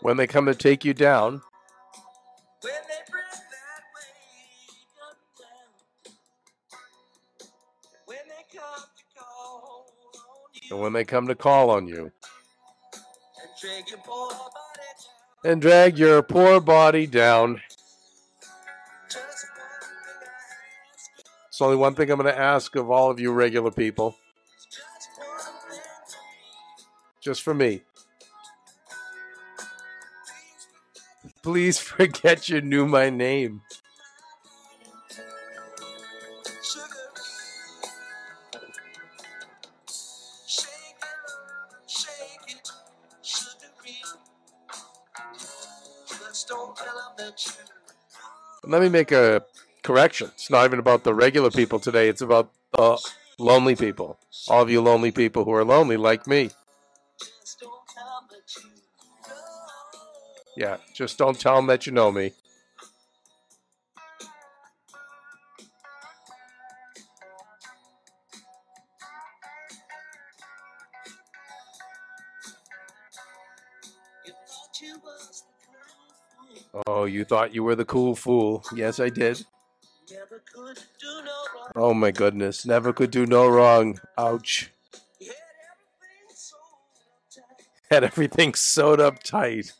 When they come to take you down. And when they come to call on you. And drag your poor body down. It's only one thing I'm going to ask of all of you regular people. Just for me. Please forget you knew my name. Let me make a correction. It's not even about the regular people today. It's about the lonely people. All of you lonely people who are lonely like me. Yeah, just don't tell them that you know me. Oh, you thought you were the cool fool. Yes, I did. Oh my goodness. Never could do no wrong. Ouch. Had everything sewed up tight.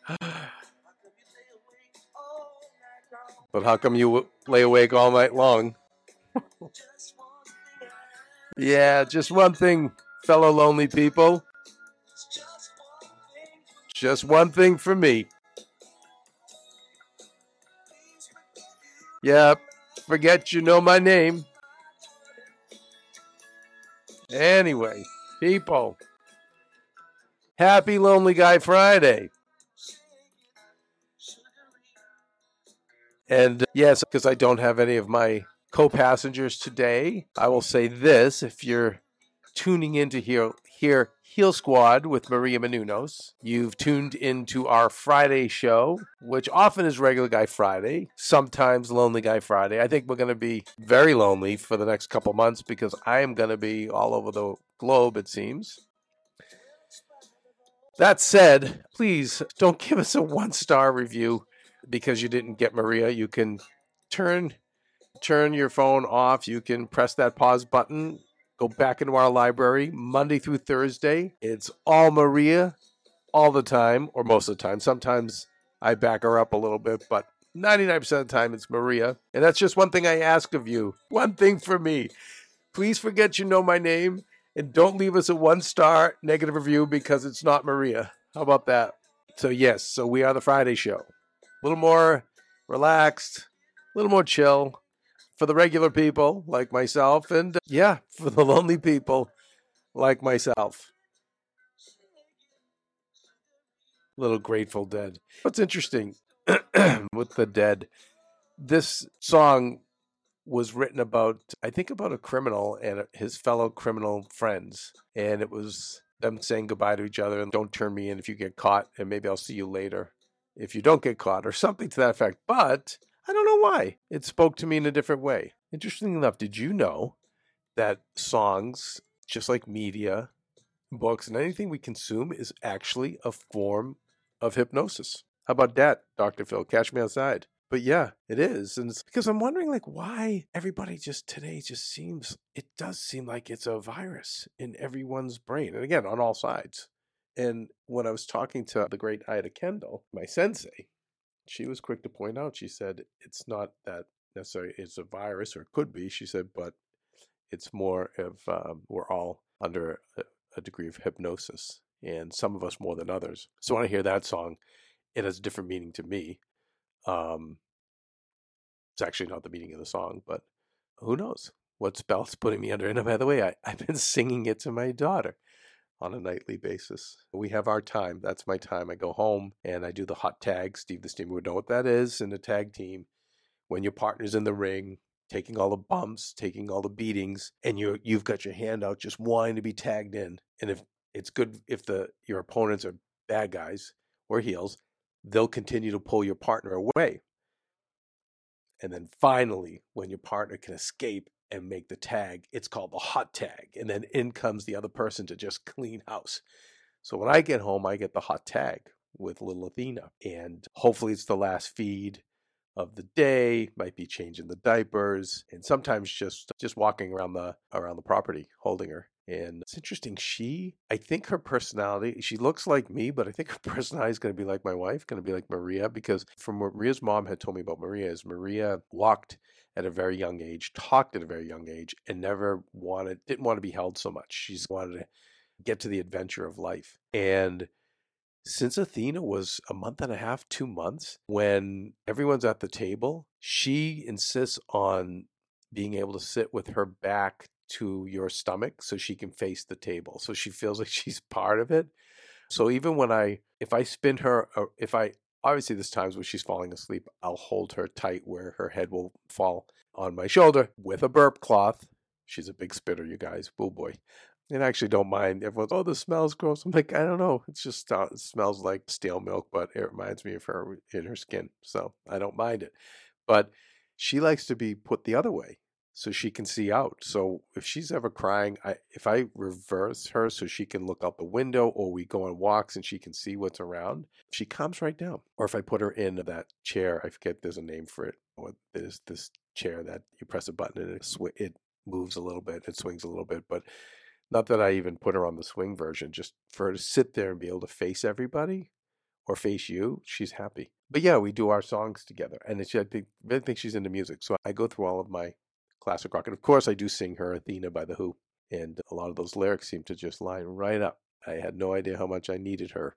But how come you lay awake all night long? yeah, just one thing, fellow lonely people. Just one thing for me. Yeah, forget you know my name. Anyway, people, happy Lonely Guy Friday. And uh, yes, because I don't have any of my co passengers today, I will say this if you're tuning in to hear, hear Heal Squad with Maria Menounos. You've tuned into our Friday show, which often is Regular Guy Friday, sometimes Lonely Guy Friday. I think we're going to be very lonely for the next couple months because I am going to be all over the globe, it seems. That said, please don't give us a one star review because you didn't get Maria, you can turn turn your phone off. You can press that pause button. Go back into our library Monday through Thursday. It's all Maria all the time, or most of the time. Sometimes I back her up a little bit, but 99% of the time it's Maria. And that's just one thing I ask of you. One thing for me. Please forget you know my name and don't leave us a one star negative review because it's not Maria. How about that? So, yes, so we are the Friday show a little more relaxed, a little more chill for the regular people like myself, and uh, yeah, for the lonely people like myself. Little Grateful Dead. What's interesting with the dead, this song was written about, I think, about a criminal and his fellow criminal friends. And it was them saying goodbye to each other and don't turn me in if you get caught, and maybe I'll see you later if you don't get caught, or something to that effect. But I don't know why. It spoke to me in a different way. Interesting enough, did you know that songs, just like media, books, and anything we consume, is actually a form of hypnosis? How about that, Dr. Phil? Catch me outside. But yeah, it is. And it's because I'm wondering like why everybody just today just seems it does seem like it's a virus in everyone's brain. And again, on all sides. And when I was talking to the great Ida Kendall, my sensei, she was quick to point out, she said, it's not that necessarily it's a virus, or it could be, she said, but it's more of um, we're all under a, a degree of hypnosis, and some of us more than others. So when I hear that song, it has a different meaning to me. Um, it's actually not the meaning of the song, but who knows what spell it's putting me under. And by the way, I, I've been singing it to my daughter on a nightly basis. We have our time. That's my time. I go home and I do the hot tag. Steve the Steamer would know what that is in a tag team. When your partner's in the ring, taking all the bumps, taking all the beatings, and you you've got your hand out just wanting to be tagged in. And if it's good if the your opponents are bad guys or heels, they'll continue to pull your partner away. And then finally, when your partner can escape and make the tag. It's called the hot tag. And then in comes the other person to just clean house. So when I get home, I get the hot tag with little Athena. And hopefully it's the last feed of the day, might be changing the diapers, and sometimes just just walking around the around the property holding her. And it's interesting. She, I think her personality, she looks like me, but I think her personality is going to be like my wife, going to be like Maria, because from what Maria's mom had told me about Maria is Maria walked at a very young age, talked at a very young age, and never wanted, didn't want to be held so much. She's wanted to get to the adventure of life. And since Athena was a month and a half, two months, when everyone's at the table, she insists on being able to sit with her back to your stomach so she can face the table. So she feels like she's part of it. So even when I, if I spin her, uh, if I, obviously there's times when she's falling asleep, I'll hold her tight where her head will fall on my shoulder with a burp cloth. She's a big spitter, you guys. Oh boy. And I actually don't mind. Everyone's, oh, the smells gross. I'm like, I don't know. It's just, uh, it smells like stale milk, but it reminds me of her in her skin. So I don't mind it. But she likes to be put the other way so she can see out. So if she's ever crying, I if I reverse her so she can look out the window or we go on walks and she can see what's around, she calms right down. Or if I put her in that chair, I forget there's a name for it. Or there's this chair that you press a button and it, sw- it moves a little bit, it swings a little bit, but not that I even put her on the swing version, just for her to sit there and be able to face everybody or face you, she's happy. But yeah, we do our songs together, and I think, I think she's into music. So I go through all of my classic rock. And of course, I do sing her Athena by The Who. And a lot of those lyrics seem to just line right up. I had no idea how much I needed her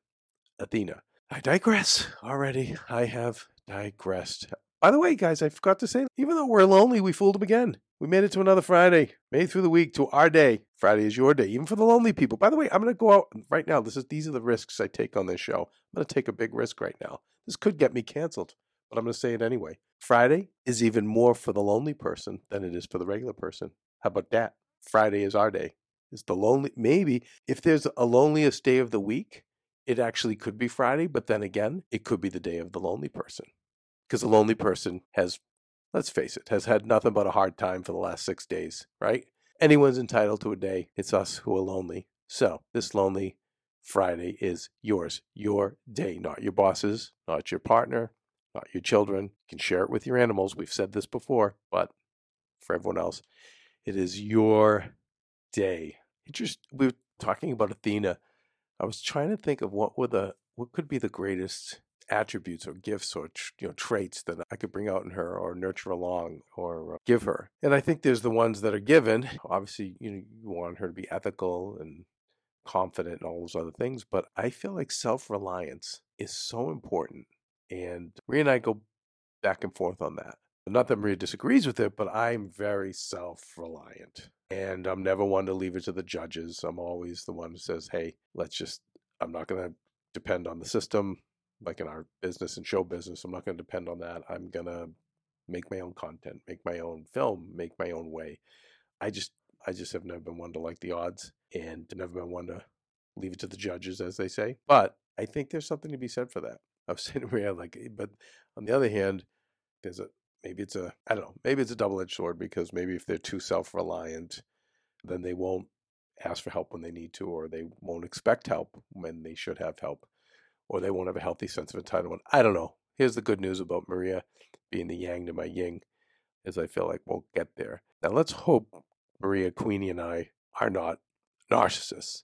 Athena. I digress already. I have digressed. By the way, guys, I forgot to say, even though we're lonely, we fooled them again. We made it to another Friday, made through the week to our day. Friday is your day, even for the lonely people. By the way, I'm going to go out right now. This is these are the risks I take on this show. I'm going to take a big risk right now. This could get me canceled, but I'm going to say it anyway. Friday is even more for the lonely person than it is for the regular person. How about that? Friday is our day. It's the lonely, maybe if there's a loneliest day of the week, it actually could be Friday, but then again, it could be the day of the lonely person. Because the lonely person has, let's face it, has had nothing but a hard time for the last six days, right? Anyone's entitled to a day. It's us who are lonely. So this lonely Friday is yours, your day, not your boss's, not your partner, not your children. You can share it with your animals. We've said this before, but for everyone else, it is your day. Just we were talking about Athena. I was trying to think of what were the what could be the greatest attributes or gifts or you know traits that I could bring out in her or nurture along or uh, give her. And I think there's the ones that are given. Obviously, you know, you want her to be ethical and confident and all those other things, but I feel like self-reliance is so important and Maria and I go back and forth on that. Not that Maria disagrees with it, but I'm very self reliant. And I'm never one to leave it to the judges. I'm always the one who says, hey, let's just, I'm not going to depend on the system. Like in our business and show business, I'm not going to depend on that. I'm going to make my own content, make my own film, make my own way. I just I just have never been one to like the odds and never been one to leave it to the judges, as they say. But I think there's something to be said for that. I was to like, eh, but on the other hand, there's uh, a maybe it's a I don't know, maybe it's a double edged sword because maybe if they're too self reliant, then they won't ask for help when they need to, or they won't expect help when they should have help, or they won't have a healthy sense of entitlement. I don't know. Here's the good news about Maria being the yang to my yin, is I feel like we'll get there. Now let's hope Maria Queenie and I are not narcissists.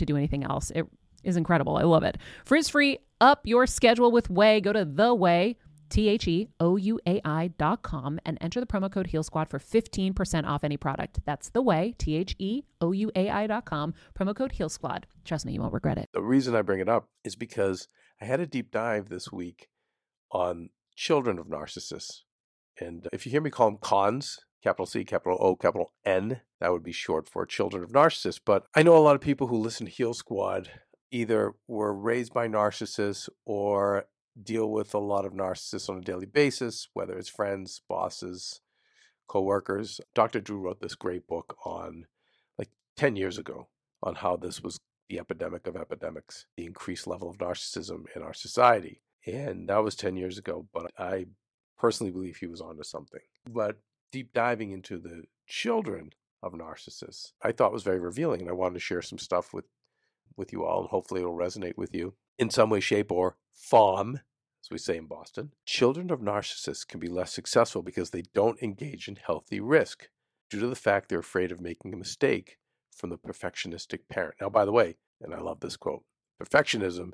to do anything else. It is incredible. I love it. Frizz free, up your schedule with Ouai. Go to the Ouai. T H E O U A I dot com and enter the promo code Heal Squad for 15% off any product. That's the Ouai, T H E O U A I dot com, promo code Heal Squad. Trust me, you won't regret it. The reason I bring it up is because I had a deep dive this week on children of narcissists. And if you hear me call them cons, capital C, capital O, capital N, that would be short for children of narcissists. But I know a lot of people who listen to Heal Squad either were raised by narcissists or deal with a lot of narcissists on a daily basis, whether it's friends, bosses, coworkers. Dr. Drew wrote this great book on like 10 years ago on how this was the epidemic of epidemics, the increased level of narcissism in our society. And that was 10 years ago, but I personally believe he was onto something. But deep diving into the children of narcissists, I thought was very revealing, and I wanted to share some stuff with with you all, and hopefully it'll resonate with you in some way, shape, or form, as we say in Boston. Children of narcissists can be less successful because they don't engage in healthy risk due to the fact they're afraid of making a mistake from the perfectionistic parent. Now, by the way, and I love this quote perfectionism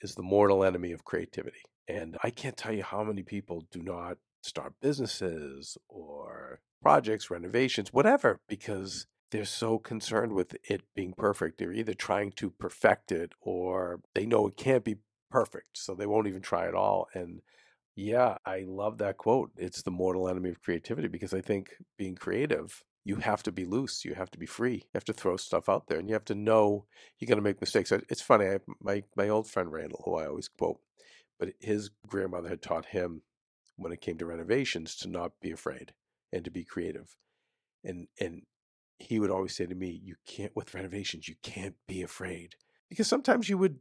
is the mortal enemy of creativity. And I can't tell you how many people do not start businesses or projects, renovations, whatever, because they're so concerned with it being perfect. They're either trying to perfect it or they know it can't be perfect, so they won't even try at all. And Yeah, I love that quote. It's the mortal enemy of creativity because I think being creative, you have to be loose, you have to be free, you have to throw stuff out there, and you have to know you're going to make mistakes. It's funny, I, my my old friend Randall, who I always quote, but his grandmother had taught him when it came to renovations to not be afraid and to be creative, and and he would always say to me, "You can't with renovations, you can't be afraid," because sometimes you would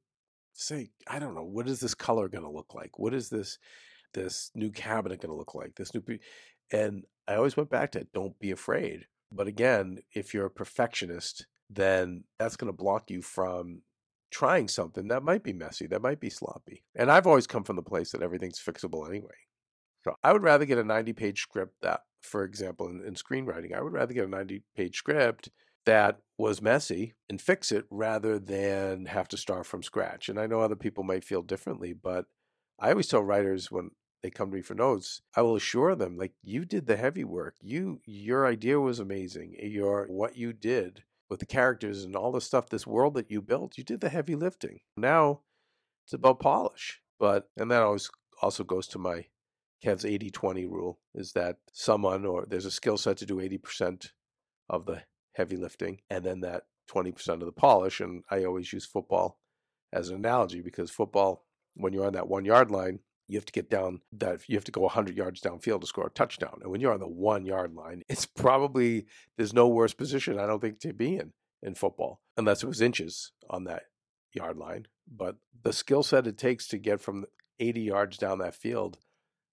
say, "I don't know, what is this color going to look like? What is this?" this new cabinet going to look like? This new, and I always went back to it, don't be afraid. But again, if you're a perfectionist, then that's going to block you from trying something that might be messy, that might be sloppy. And I've always come from the place that everything's fixable anyway. So I would rather get a 90 page script that, for example, in, in screenwriting, I would rather get a 90 page script that was messy and fix it rather than have to start from scratch. And I know other people might feel differently, but I always tell writers when they come to me for notes, I will assure them like you did the heavy work. You your idea was amazing. Your what you did with the characters and all the stuff, this world that you built, you did the heavy lifting. Now it's about polish. But and that always also goes to my Kev's 80-20 rule is that someone or there's a skill set to do 80% of the heavy lifting and then that 20% of the polish. And I always use football as an analogy because football, when you're on that one yard line, you have to get down that you have to go 100 yards downfield to score a touchdown. And when you're on the one yard line, it's probably there's no worse position I don't think to be in in football unless it was inches on that yard line. But the skill set it takes to get from 80 yards down that field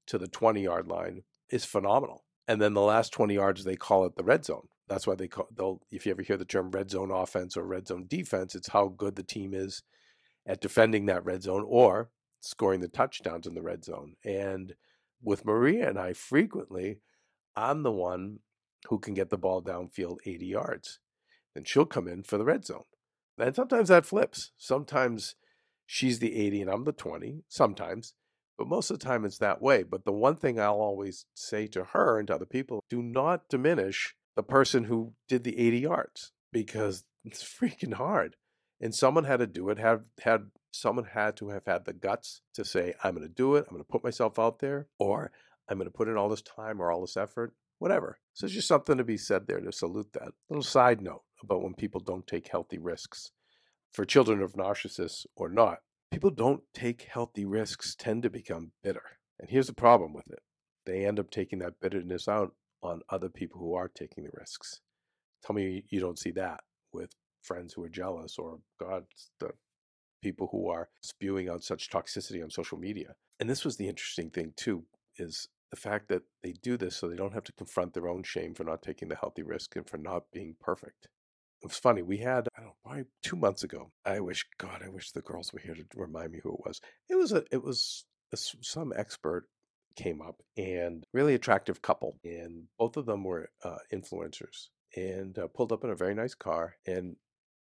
to the 20 yard line is phenomenal. And then the last 20 yards they call it the red zone. That's why they call they'll if you ever hear the term red zone offense or red zone defense, it's how good the team is at defending that red zone or scoring the touchdowns in the red zone. And with Maria and I, frequently, I'm the one who can get the ball downfield 80 yards. And she'll come in for the red zone. And sometimes that flips. Sometimes she's the 80 and I'm the 20, sometimes. But most of the time it's that way. But the one thing I'll always say to her and to other people do not diminish the person who did the 80 yards because it's freaking hard. And someone had to do it, have had someone had to have had the guts to say, I'm going to do it. I'm going to put myself out there, or I'm going to put in all this time or all this effort, whatever. So there's just something to be said there to salute that. Little side note about when people don't take healthy risks. For children of narcissists or not, people don't take healthy risks tend to become bitter. And here's the problem with it they end up taking that bitterness out on other people who are taking the risks. Tell me you don't see that with friends who are jealous or God, the people who are spewing out such toxicity on social media. And this was the interesting thing too, is the fact that they do this so they don't have to confront their own shame for not taking the healthy risk and for not being perfect. It was funny. We had, I don't know, probably two months ago. I wish, God, I wish the girls were here to remind me who it was. It was a, it was a, some expert came up and really attractive couple, and both of them were uh, influencers and uh, pulled up in a very nice car. And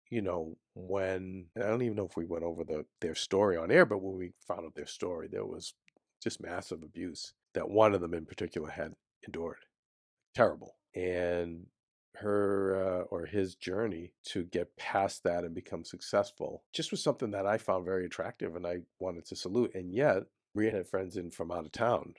you know, when I don't even know if we went over the their story on air, but when we found out their story, there was just massive abuse that one of them in particular had endured. Terrible. And her uh, or his journey to get past that and become successful just was something that I found very attractive and I wanted to salute. And yet, we had friends in from out of town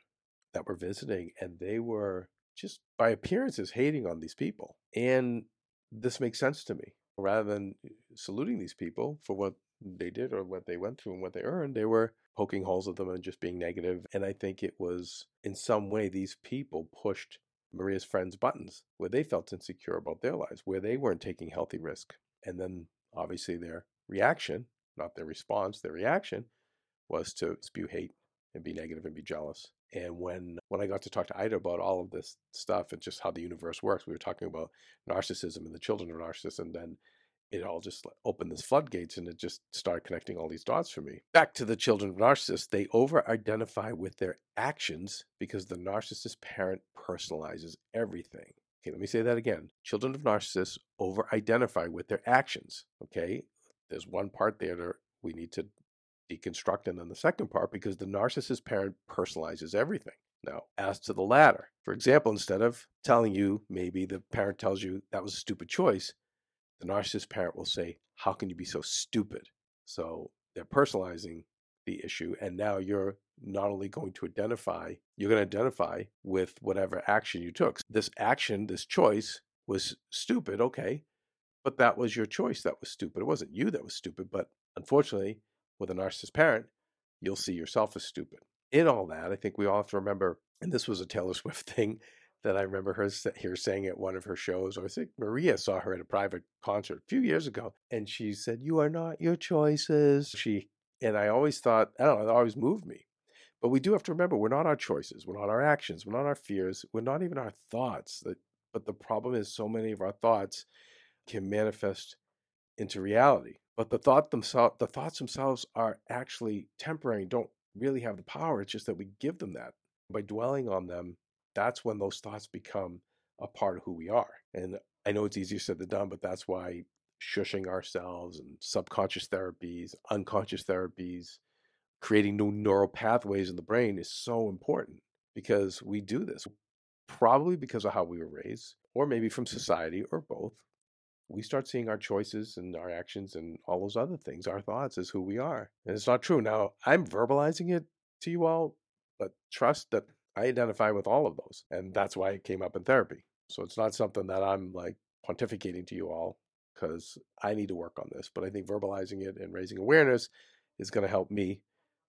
that were visiting, and they were just by appearances hating on these people. And this makes sense to me rather than uh, saluting these people for what they did or what they went through and what they earned, they were poking holes at them and just being negative. And I think it was in some way these people pushed Maria's friends' buttons where they felt insecure about their lives, where they weren't taking healthy risk. And then obviously their reaction, not their response, their reaction was to spew hate and be negative and be jealous. And when when I got to talk to Ida about all of this stuff and just how the universe works, we were talking about narcissism and the children of narcissists, and then it all just opened this floodgates and it just started connecting all these dots for me. Back to the children of narcissists, they over identify with their actions because the narcissist parent personalizes everything. Okay, let me say that again. Children of narcissists over identify with their actions. Okay, there's one part there that we need to deconstruct. And then the second part, because the narcissist parent personalizes everything. Now, as to the latter, for example, instead of telling you, maybe the parent tells you that was a stupid choice, the narcissist parent will say, How can you be so stupid? So they're personalizing the issue, and now you're not only going to identify, you're going to identify with whatever action you took. This action, this choice was stupid, okay, but that was your choice that was stupid. It wasn't you that was stupid, but unfortunately, with a narcissist parent, you'll see yourself as stupid. In all that, I think we all have to remember, and this was a Taylor Swift thing that I remember her here saying at one of her shows, or I think Maria saw her at a private concert a few years ago, and she said, "You are not your choices." She and I always thought, I don't know, it always moved me. But we do have to remember, we're not our choices, we're not our actions, we're not our fears, we're not even our thoughts. But the problem is, so many of our thoughts can manifest into reality. But the thought themselves, the thoughts themselves are actually temporary, don't really have the power. It's just that we give them that by dwelling on them that's when those thoughts become a part of who we are. And I know it's easier said than done, but that's why shushing ourselves and subconscious therapies, unconscious therapies, creating new neural pathways in the brain is so important because we do this probably because of how we were raised, or maybe from society, or both. We start seeing our choices and our actions and all those other things, our thoughts, as who we are. And it's not true. Now, I'm verbalizing it to you all, but trust that I identify with all of those. And that's why it came up in therapy. So it's not something that I'm like pontificating to you all because I need to work on this. But I think verbalizing it and raising awareness is going to help me.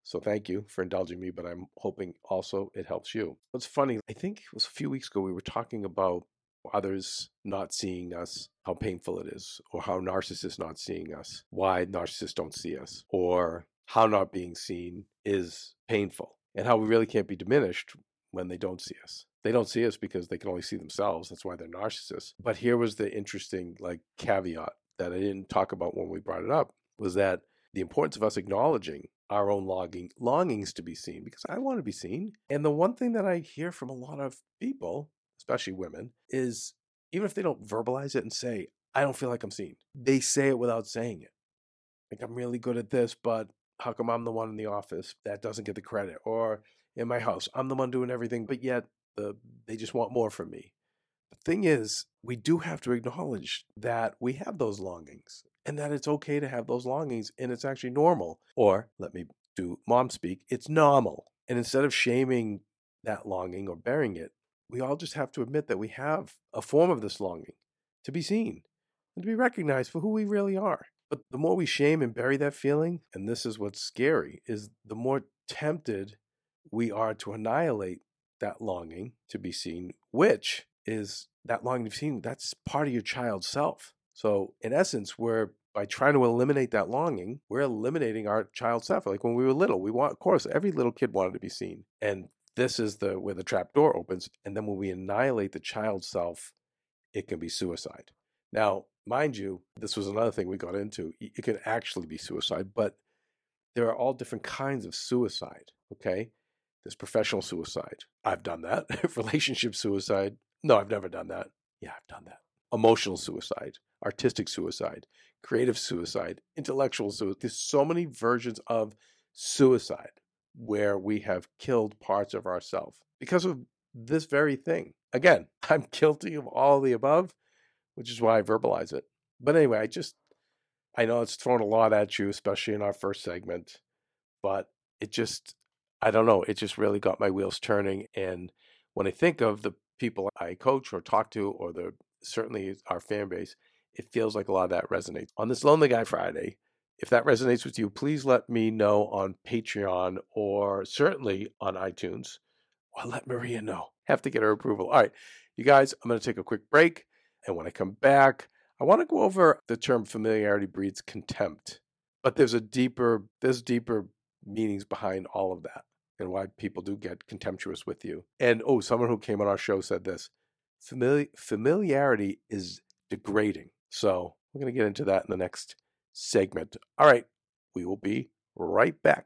So thank you for indulging me, but I'm hoping also it helps you. It's funny, I think it was a few weeks ago we were talking about others not seeing us, how painful it is, or how narcissists not seeing us, why narcissists don't see us, or how not being seen is painful, and how we really can't be diminished when they don't see us. They don't see us because they can only see themselves. That's why they're narcissists. But here was the interesting like caveat that I didn't talk about when we brought it up was that the importance of us acknowledging our own longing longings to be seen because I want to be seen. And the one thing that I hear from a lot of people, especially women, is even if they don't verbalize it and say, I don't feel like I'm seen, they say it without saying it. Like I'm really good at this, but how come I'm the one in the office that doesn't get the credit? Or in my house. I'm the one doing everything, but yet the, they just want more from me. The thing is, we do have to acknowledge that we have those longings and that it's okay to have those longings and it's actually normal. Or let me do mom speak, it's normal. And instead of shaming that longing or burying it, we all just have to admit that we have a form of this longing to be seen and to be recognized for who we really are. But the more we shame and bury that feeling, and this is what's scary, is the more tempted we are to annihilate that longing to be seen, which is that longing to be seen, that's part of your child's self. So, in essence, we're by trying to eliminate that longing, we're eliminating our child self. Like when we were little, we want, of course, every little kid wanted to be seen. And this is the where the trap door opens. And then when we annihilate the child self, it can be suicide. Now, mind you, this was another thing we got into. It can actually be suicide, but there are all different kinds of suicide. Okay. There's professional suicide. I've done that. Mm-hmm. Relationship suicide. No, I've never done that. Yeah, I've done that. Emotional suicide, artistic suicide, creative suicide, intellectual suicide. There's so many versions of suicide where we have killed parts of ourselves because of this very thing. Again, I'm guilty of all the above, which is why I verbalize it. But anyway, I just, I know it's thrown a lot at you, especially in our first segment, but it just, I don't know. It just really got my wheels turning. And when I think of the people I coach or talk to, or the certainly our fan base, it feels like a lot of that resonates. On this Lonely Guy Friday, if that resonates with you, please let me know on Patreon or certainly on iTunes. Or let Maria know. Have to get her approval. All right, you guys, I'm going to take a quick break. And when I come back, I want to go over the term familiarity breeds contempt. But there's a deeper, there's deeper meanings behind all of that and why people do get contemptuous with you. And oh, someone who came on our show said this Famili- familiarity is degrading. So we're going to get into that in the next segment. All right, we will be right back.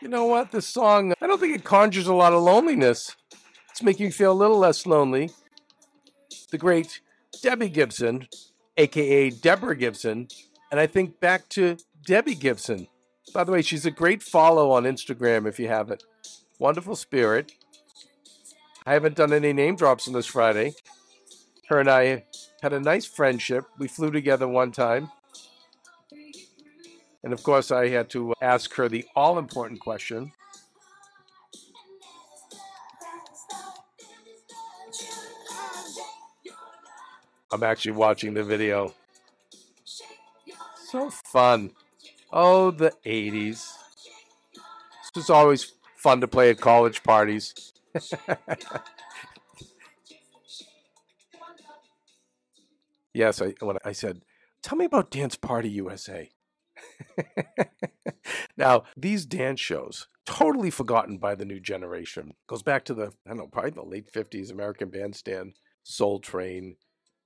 You know what? This song, I don't think it conjures a lot of loneliness. It's making you feel a little less lonely. The great Debbie Gibson, aka Deborah Gibson, and I think back to Debbie Gibson. By the way, she's a great follow on Instagram if you haven't. Wonderful spirit. I haven't done any name drops on this Friday. Her and I had a nice friendship. We flew together one time. And of course, I had to uh, ask her the all important question I'm actually watching the video. So fun. Oh, the 80s. This was always fun to play at college parties. yes, I, when I said, Tell me about Dance Party USA. now, these dance shows, totally forgotten by the new generation, goes back to the, I don't know, probably the late 50s American Bandstand, Soul Train,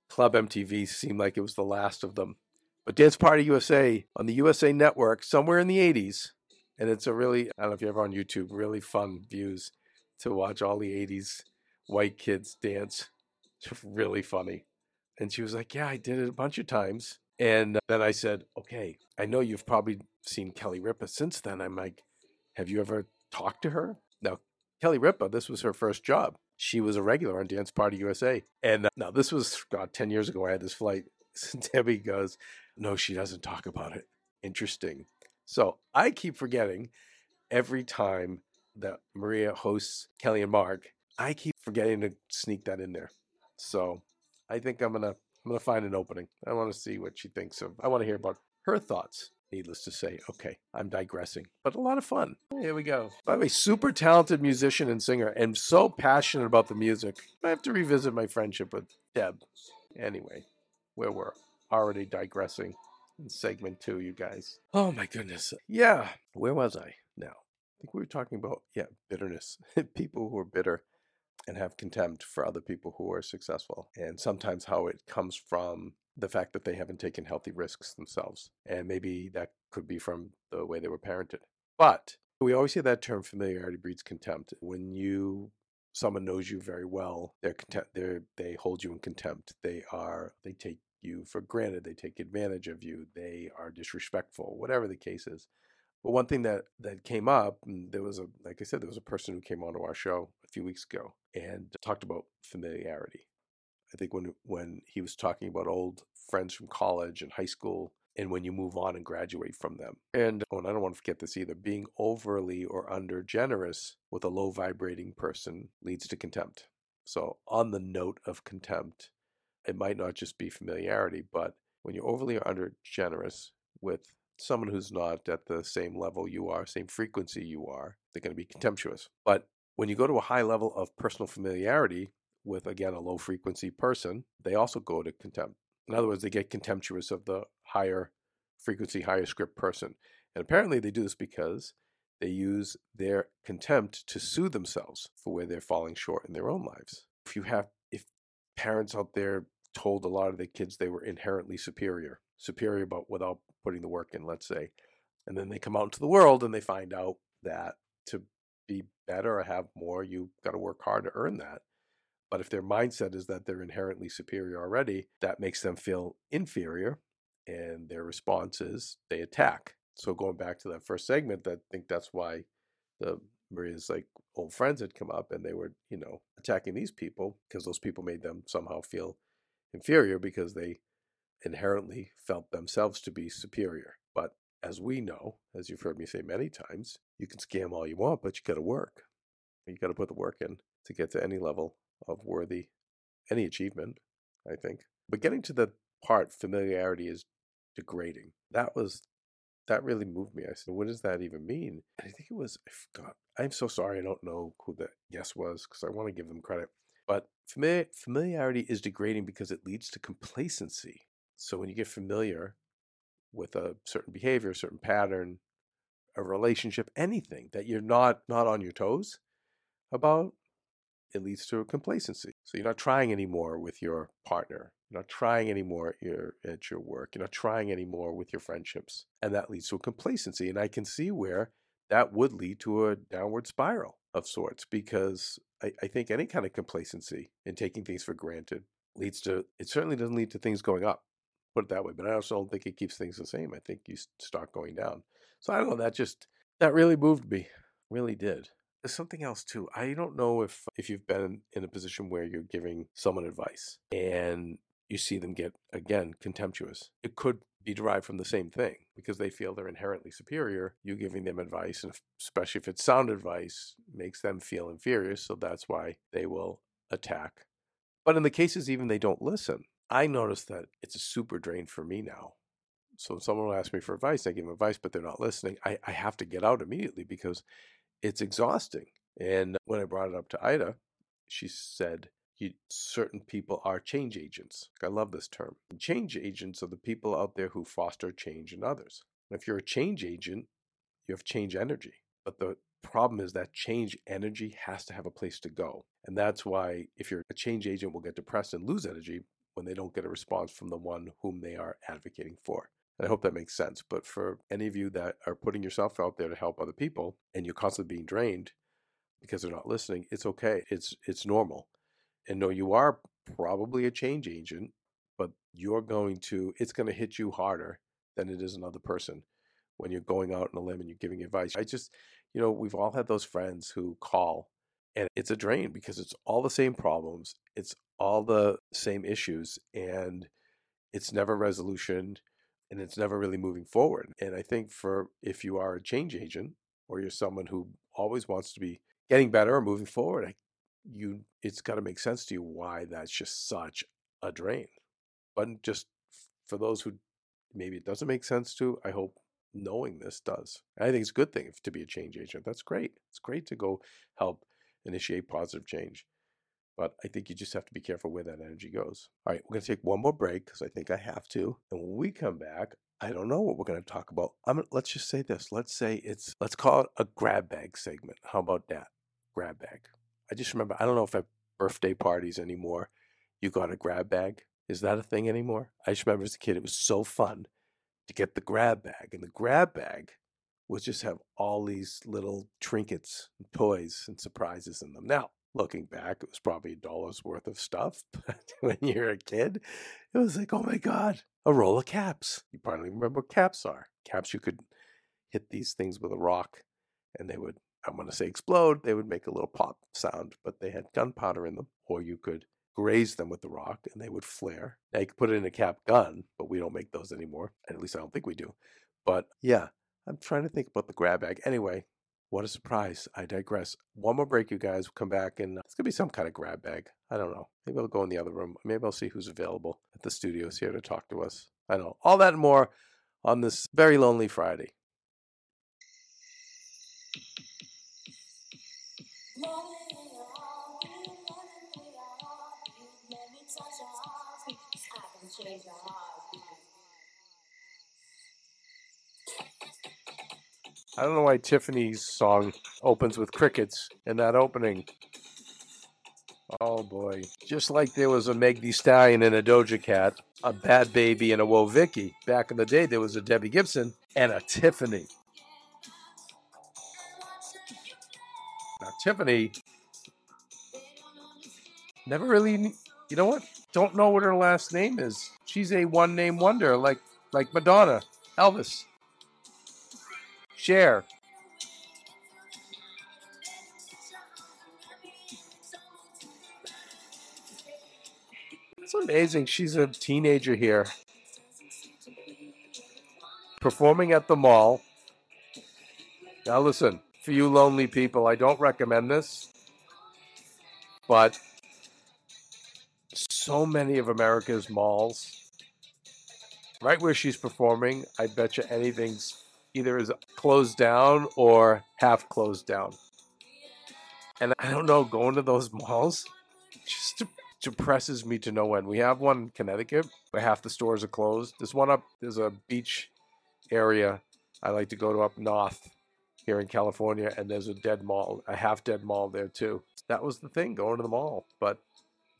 Club MTV seemed like it was the last of them. But Dance Party USA on the USA Network, somewhere in the 80s, and it's a really, I don't know if you're ever on YouTube, really fun views to watch all the 80s white kids dance. It's really funny. And she was like, Yeah, I did it a bunch of times. And then I said, okay, I know you've probably seen Kelly Ripa since then. I'm like, have you ever talked to her? Now, Kelly Ripa, this was her first job. She was a regular on Dance Party USA. And uh, now this was, God, 10 years ago. I had this flight. Debbie goes, no, she doesn't talk about it. Interesting. So I keep forgetting every time that Maria hosts Kelly and Mark, I keep forgetting to sneak that in there. So I think I'm going to I'm going to find an opening. I want to see what she thinks of. I want to hear about her thoughts. Needless to say, okay, I'm digressing, but a lot of fun. Here we go. By the way, super talented musician and singer, and so passionate about the music. I have to revisit my friendship with Deb. Anyway, where we're already digressing in segment two, you guys. Oh my goodness. Yeah, where was I now? I think we were talking about, yeah, bitterness. People who are bitter and have contempt for other people who are successful. And sometimes how it comes from the fact that they haven't taken healthy risks themselves. And maybe that could be from the way they were parented. But we always hear that term familiarity breeds contempt. When you someone knows you very well, they're contempt they they hold you in contempt. They are they take you for granted, they take advantage of you, they are disrespectful, whatever the case is. But one thing that that came up, there was a like I said, there was a person who came onto our show a few weeks ago and talked about familiarity. I think when when he was talking about old friends from college and high school, and when you move on and graduate from them. And, oh, and I don't want to forget this either being overly or under generous with a low vibrating person leads to contempt. So, on the note of contempt, it might not just be familiarity, but when you're overly or under generous with someone who's not at the same level you are, same frequency you are, they're going to be contemptuous. But when you go to a high level of personal familiarity with, again, a low frequency person, they also go to contempt. In other words, they get contemptuous of the higher frequency, higher script person. And apparently they do this because they use their contempt to soothe themselves for where they're falling short in their own lives. If you have, if parents out there told a lot of their kids they were inherently superior, superior but without putting the work in, let's say, and then they come out into the world and they find out that to be better or have more, you've got to work hard to earn that. But if their mindset is that they're inherently superior already, that makes them feel inferior. And their response is they attack. So going back to that first segment, I think that's why the Maria's like old friends had come up and they were, you know, attacking these people because those people made them somehow feel inferior because they inherently felt themselves to be superior. But as we know, as you've heard me say many times, you can scam all you want, but you got to work. You got to put the work in to get to any level of worthy, any achievement, I think. But getting to the part, familiarity is degrading. That was, that really moved me. I said, what does that even mean? And I think it was, I forgot. I'm so sorry I don't know who the guest was because I want to give them credit. But familiar, familiarity is degrading because it leads to complacency. So when you get familiar with a certain behavior, a certain pattern, a relationship, anything that you're not not on your toes about, it leads to complacency. So you're not trying anymore with your partner. You're not trying anymore at your, at your work. You're not trying anymore with your friendships. And that leads to a complacency. And I can see where that would lead to a downward spiral of sorts because I, I think any kind of complacency in taking things for granted leads to, it certainly doesn't lead to things going up put it that way. But I also don't think it keeps things the same. I think you start going down. So I don't know. That just that really moved me. Really did. There's something else too. I don't know if if you've been in a position where you're giving someone advice and you see them get again contemptuous. It could be derived from the same thing because they feel they're inherently superior. You giving them advice, and especially if it's sound advice, makes them feel inferior. So that's why they will attack. But in the cases even they don't listen, I notice that it's a super drain for me now. So someone will ask me for advice, I give them advice, but they're not listening. I, I have to get out immediately because it's exhausting. And when I brought it up to Ida, she said, certain people are change agents. I love this term. Change agents are the people out there who foster change in others. if you're a change agent, you have change energy. But the problem is that change energy has to have a place to go. And that's why if you're a change agent will get depressed and lose energy when they don't get a response from the one whom they are advocating for. And I hope that makes sense. But for any of you that are putting yourself out there to help other people and you're constantly being drained because they're not listening, it's okay. It's it's normal. And no, you are probably a change agent, but you're going to it's going to hit you harder than it is another person when you're going out on a limb and you're giving advice. I just, you know, we've all had those friends who call and it's a drain because it's all the same problems. It's all the same issues and it's never resolution and it's never really moving forward. And I think for if you are a change agent or you're someone who always wants to be getting better or moving forward, you it's got to make sense to you why that's just such a drain. But just for those who maybe it doesn't make sense to, I hope knowing this does. I think it's a good thing to be a change agent. That's great. It's great to go help initiate positive change. But I think you just have to be careful where that energy goes. All right, we're going to take one more break because I think I have to. And when we come back, I don't know what we're going to talk about. I'm let's just say this. Let's say it's let's call it a grab bag segment. How about that? Grab bag. I just remember I don't know if at birthday parties anymore you got a grab bag. Is that a thing anymore? I just remember as a kid it was so fun to get the grab bag. And the grab bag was just have all these little trinkets and toys and surprises in them. Now, looking back, it was probably a dollar's worth of stuff. But when you're a kid, it was like, oh my God, a roll of caps. You probably remember what caps are. Caps you could hit these things with a rock and they would, I'm going to say explode, they would make a little pop sound, but they had gunpowder in them. Or you could graze them with the rock and they would flare. Now you could put it in a cap gun, but we don't make those anymore. At least I don't think we do. But yeah, I'm trying to think about the grab bag. Anyway, what a surprise. I digress. One more break, you guys. We'll come back and uh, it's going to be some kind of grab bag. I don't know. Maybe I'll go in the other room. Maybe I'll see who's available at the studios here to talk to us. I know. All that and more on this very lonely Friday. I don't know why Tiffany's song opens with crickets in that opening. Oh boy. Just like there was a Meg Thee Stallion and a Doja Cat, a Bhad Bhabie and a Woah Vicky. Back in the day, there was a Debbie Gibson and a Tiffany. Now, Tiffany never really, you know what? Don't know what her last name is. She's a one name wonder, like like Madonna, Elvis. Cher. It's amazing. She's a teenager here. Performing at the mall. Now, listen, for you lonely people, I don't recommend this, but so many of America's malls, right where she's performing, I bet you anything's either is closed down or half closed down. And I don't know, going to those malls just depresses me to no end. We have one in Connecticut where half the stores are closed. There's one up, there's a beach area I like to go to up north here in California, and there's a dead mall, a half dead mall there too. That was the thing, going to the mall, but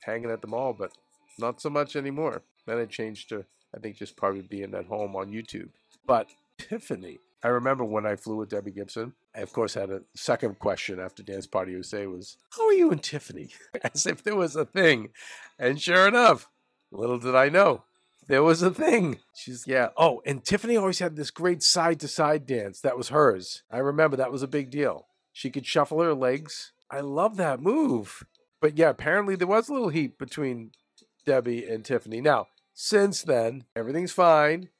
hanging at the mall, but not so much anymore. Then it changed to, I think, just probably being at home on YouTube. But Tiffany, I remember when I flew with Debbie Gibson, I of course had a second question after Dance Party USA was, How are you and Tiffany? As if there was a thing. And sure enough, little did I know, there was a thing. She's, yeah. Oh, and Tiffany always had this great side to side dance. That was hers. I remember that was a big deal. She could shuffle her legs. I love that move. But yeah, apparently there was a little heat between Debbie and Tiffany. Now, since then, everything's fine.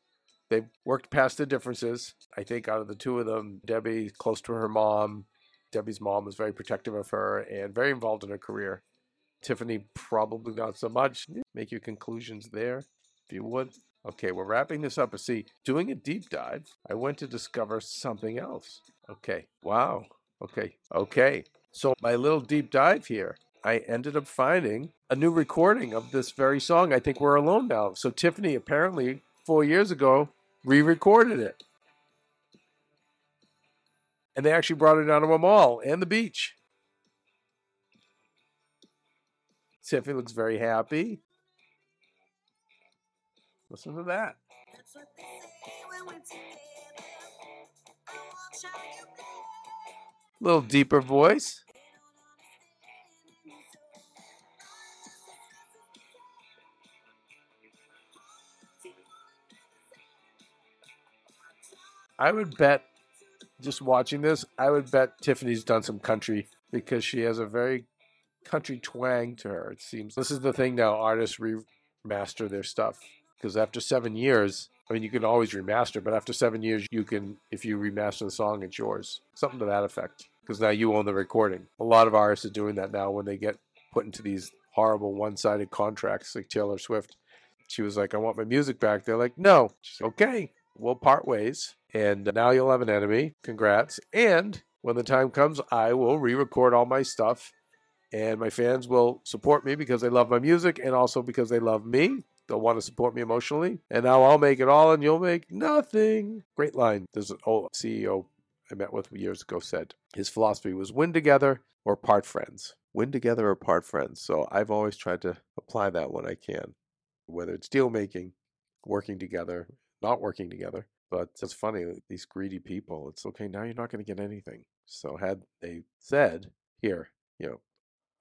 They've worked past the differences. I think out of the two of them, Debbie close to her mom. Debbie's mom was very protective of her and very involved in her career. Tiffany probably not so much. Make your conclusions there, if you would. Okay, we're wrapping this up. See, doing a deep dive, I went to discover something else. Okay, wow. Okay, okay. So my little deep dive here, I ended up finding a new recording of this very song. I think we're alone now. So Tiffany apparently four years ago re recorded it. And they actually brought it down to a mall and the beach. Tiffany looks very happy. Listen to that. Little deeper voice. I would bet, just watching this, I would bet Tiffany's done some country because she has a very country twang to her. It seems this is the thing now. Artists remaster their stuff because after seven years, I mean, you can always remaster, but after seven years, you can, if you remaster the song, it's yours. Something to that effect. Because now you own the recording. A lot of artists are doing that now when they get put into these horrible one sided contracts, like Taylor Swift. She was like, I want my music back. They're like, no. She's okay, we'll part ways. And now you'll have an enemy. Congrats. And when the time comes, I will re record all my stuff. And my fans will support me because they love my music and also because they love me. They'll want to support me emotionally. And now I'll make it all and you'll make nothing. Great line. There's an old CEO I met with years ago said his philosophy was win together or part friends. Win together or part friends. So I've always tried to apply that when I can, whether it's deal making, working together, not working together. But it's funny, uh, these greedy people, it's okay, now you're not going to get anything. So, had they said, here, you know,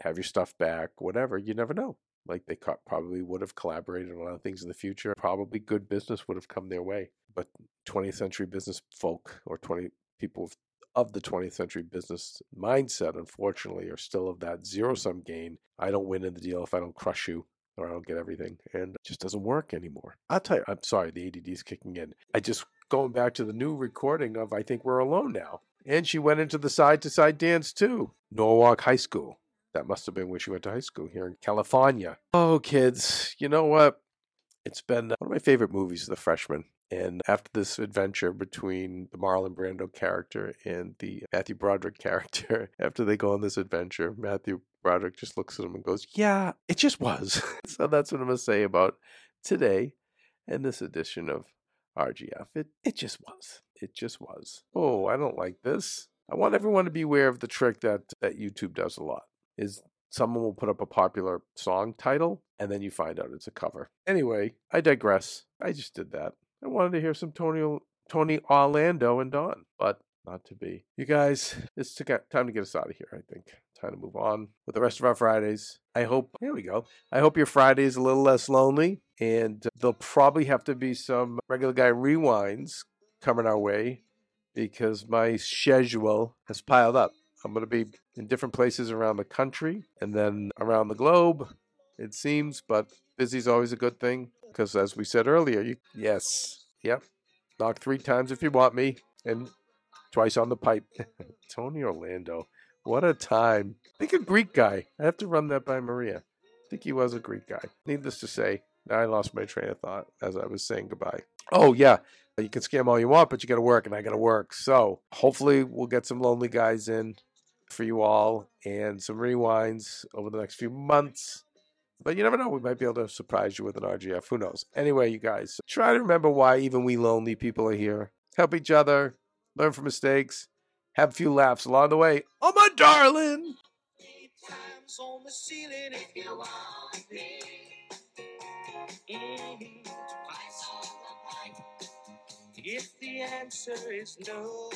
have your stuff back, whatever, you never know. Like they probably would have collaborated on other things in the future. Probably good business would have come their way. But 20th century business folk or 20 people of the 20th century business mindset, unfortunately, are still of that zero sum gain. I don't win in the deal if I don't crush you or I don't get everything. And it just doesn't work anymore. I'll tell you, I'm sorry, the ADD is kicking in. I just going back to the new recording of I Think We're Alone Now. And she went into the side to side dance too. Norwalk High School. That must have been where she went to high school here in California. Oh, kids, you know what? It's been uh, one of my favorite movies, The Freshman. And after this adventure between the Marlon Brando character and the Matthew Broderick character, after they go on this adventure, Matthew Broderick just looks at him and goes, Yeah, it just was. so that's what I'm going to say about today and this edition of RGF. It, it just was. It just was. Oh, I don't like this. I want everyone to be aware of the trick that, that YouTube does a lot is someone will put up a popular song title and then you find out it's a cover. Anyway, I digress. I just did that. I wanted to hear some Tony Tony Orlando and Dawn, but not to be. You guys, it's time to get us out of here, I think. Time to move on with the rest of our Fridays. I hope, here we go. I hope your Friday is a little less lonely, and there'll probably have to be some regular guy rewinds coming our way because my schedule has piled up. I'm going to be in different places around the country and then around the globe, it seems, but busy's always a good thing because, as we said earlier, you, yes, yep, knock three times if you want me and twice on the pipe. Tony Orlando, what a time. I think a Greek guy. I have to run that by Maria. I think he was a Greek guy. Needless to say, I lost my train of thought as I was saying goodbye. Oh, yeah. You can scam all you want, but you got to work, and I got to work. So hopefully, we'll get some lonely guys in for you all and some rewinds over the next few months. But you never know, we might be able to surprise you with an RGF. Who knows? Anyway, you guys, try to remember why even we lonely people are here. Help each other, learn from mistakes, have a few laughs along the way. Oh, my darling! If the answer is no,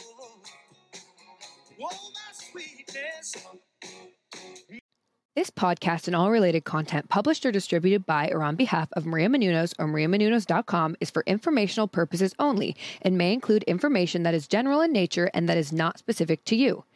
this podcast and all related content published or distributed by or on behalf of Maria Menounos or mariamenounos.com is for informational purposes only and may include information that is general in nature and that is not specific to you.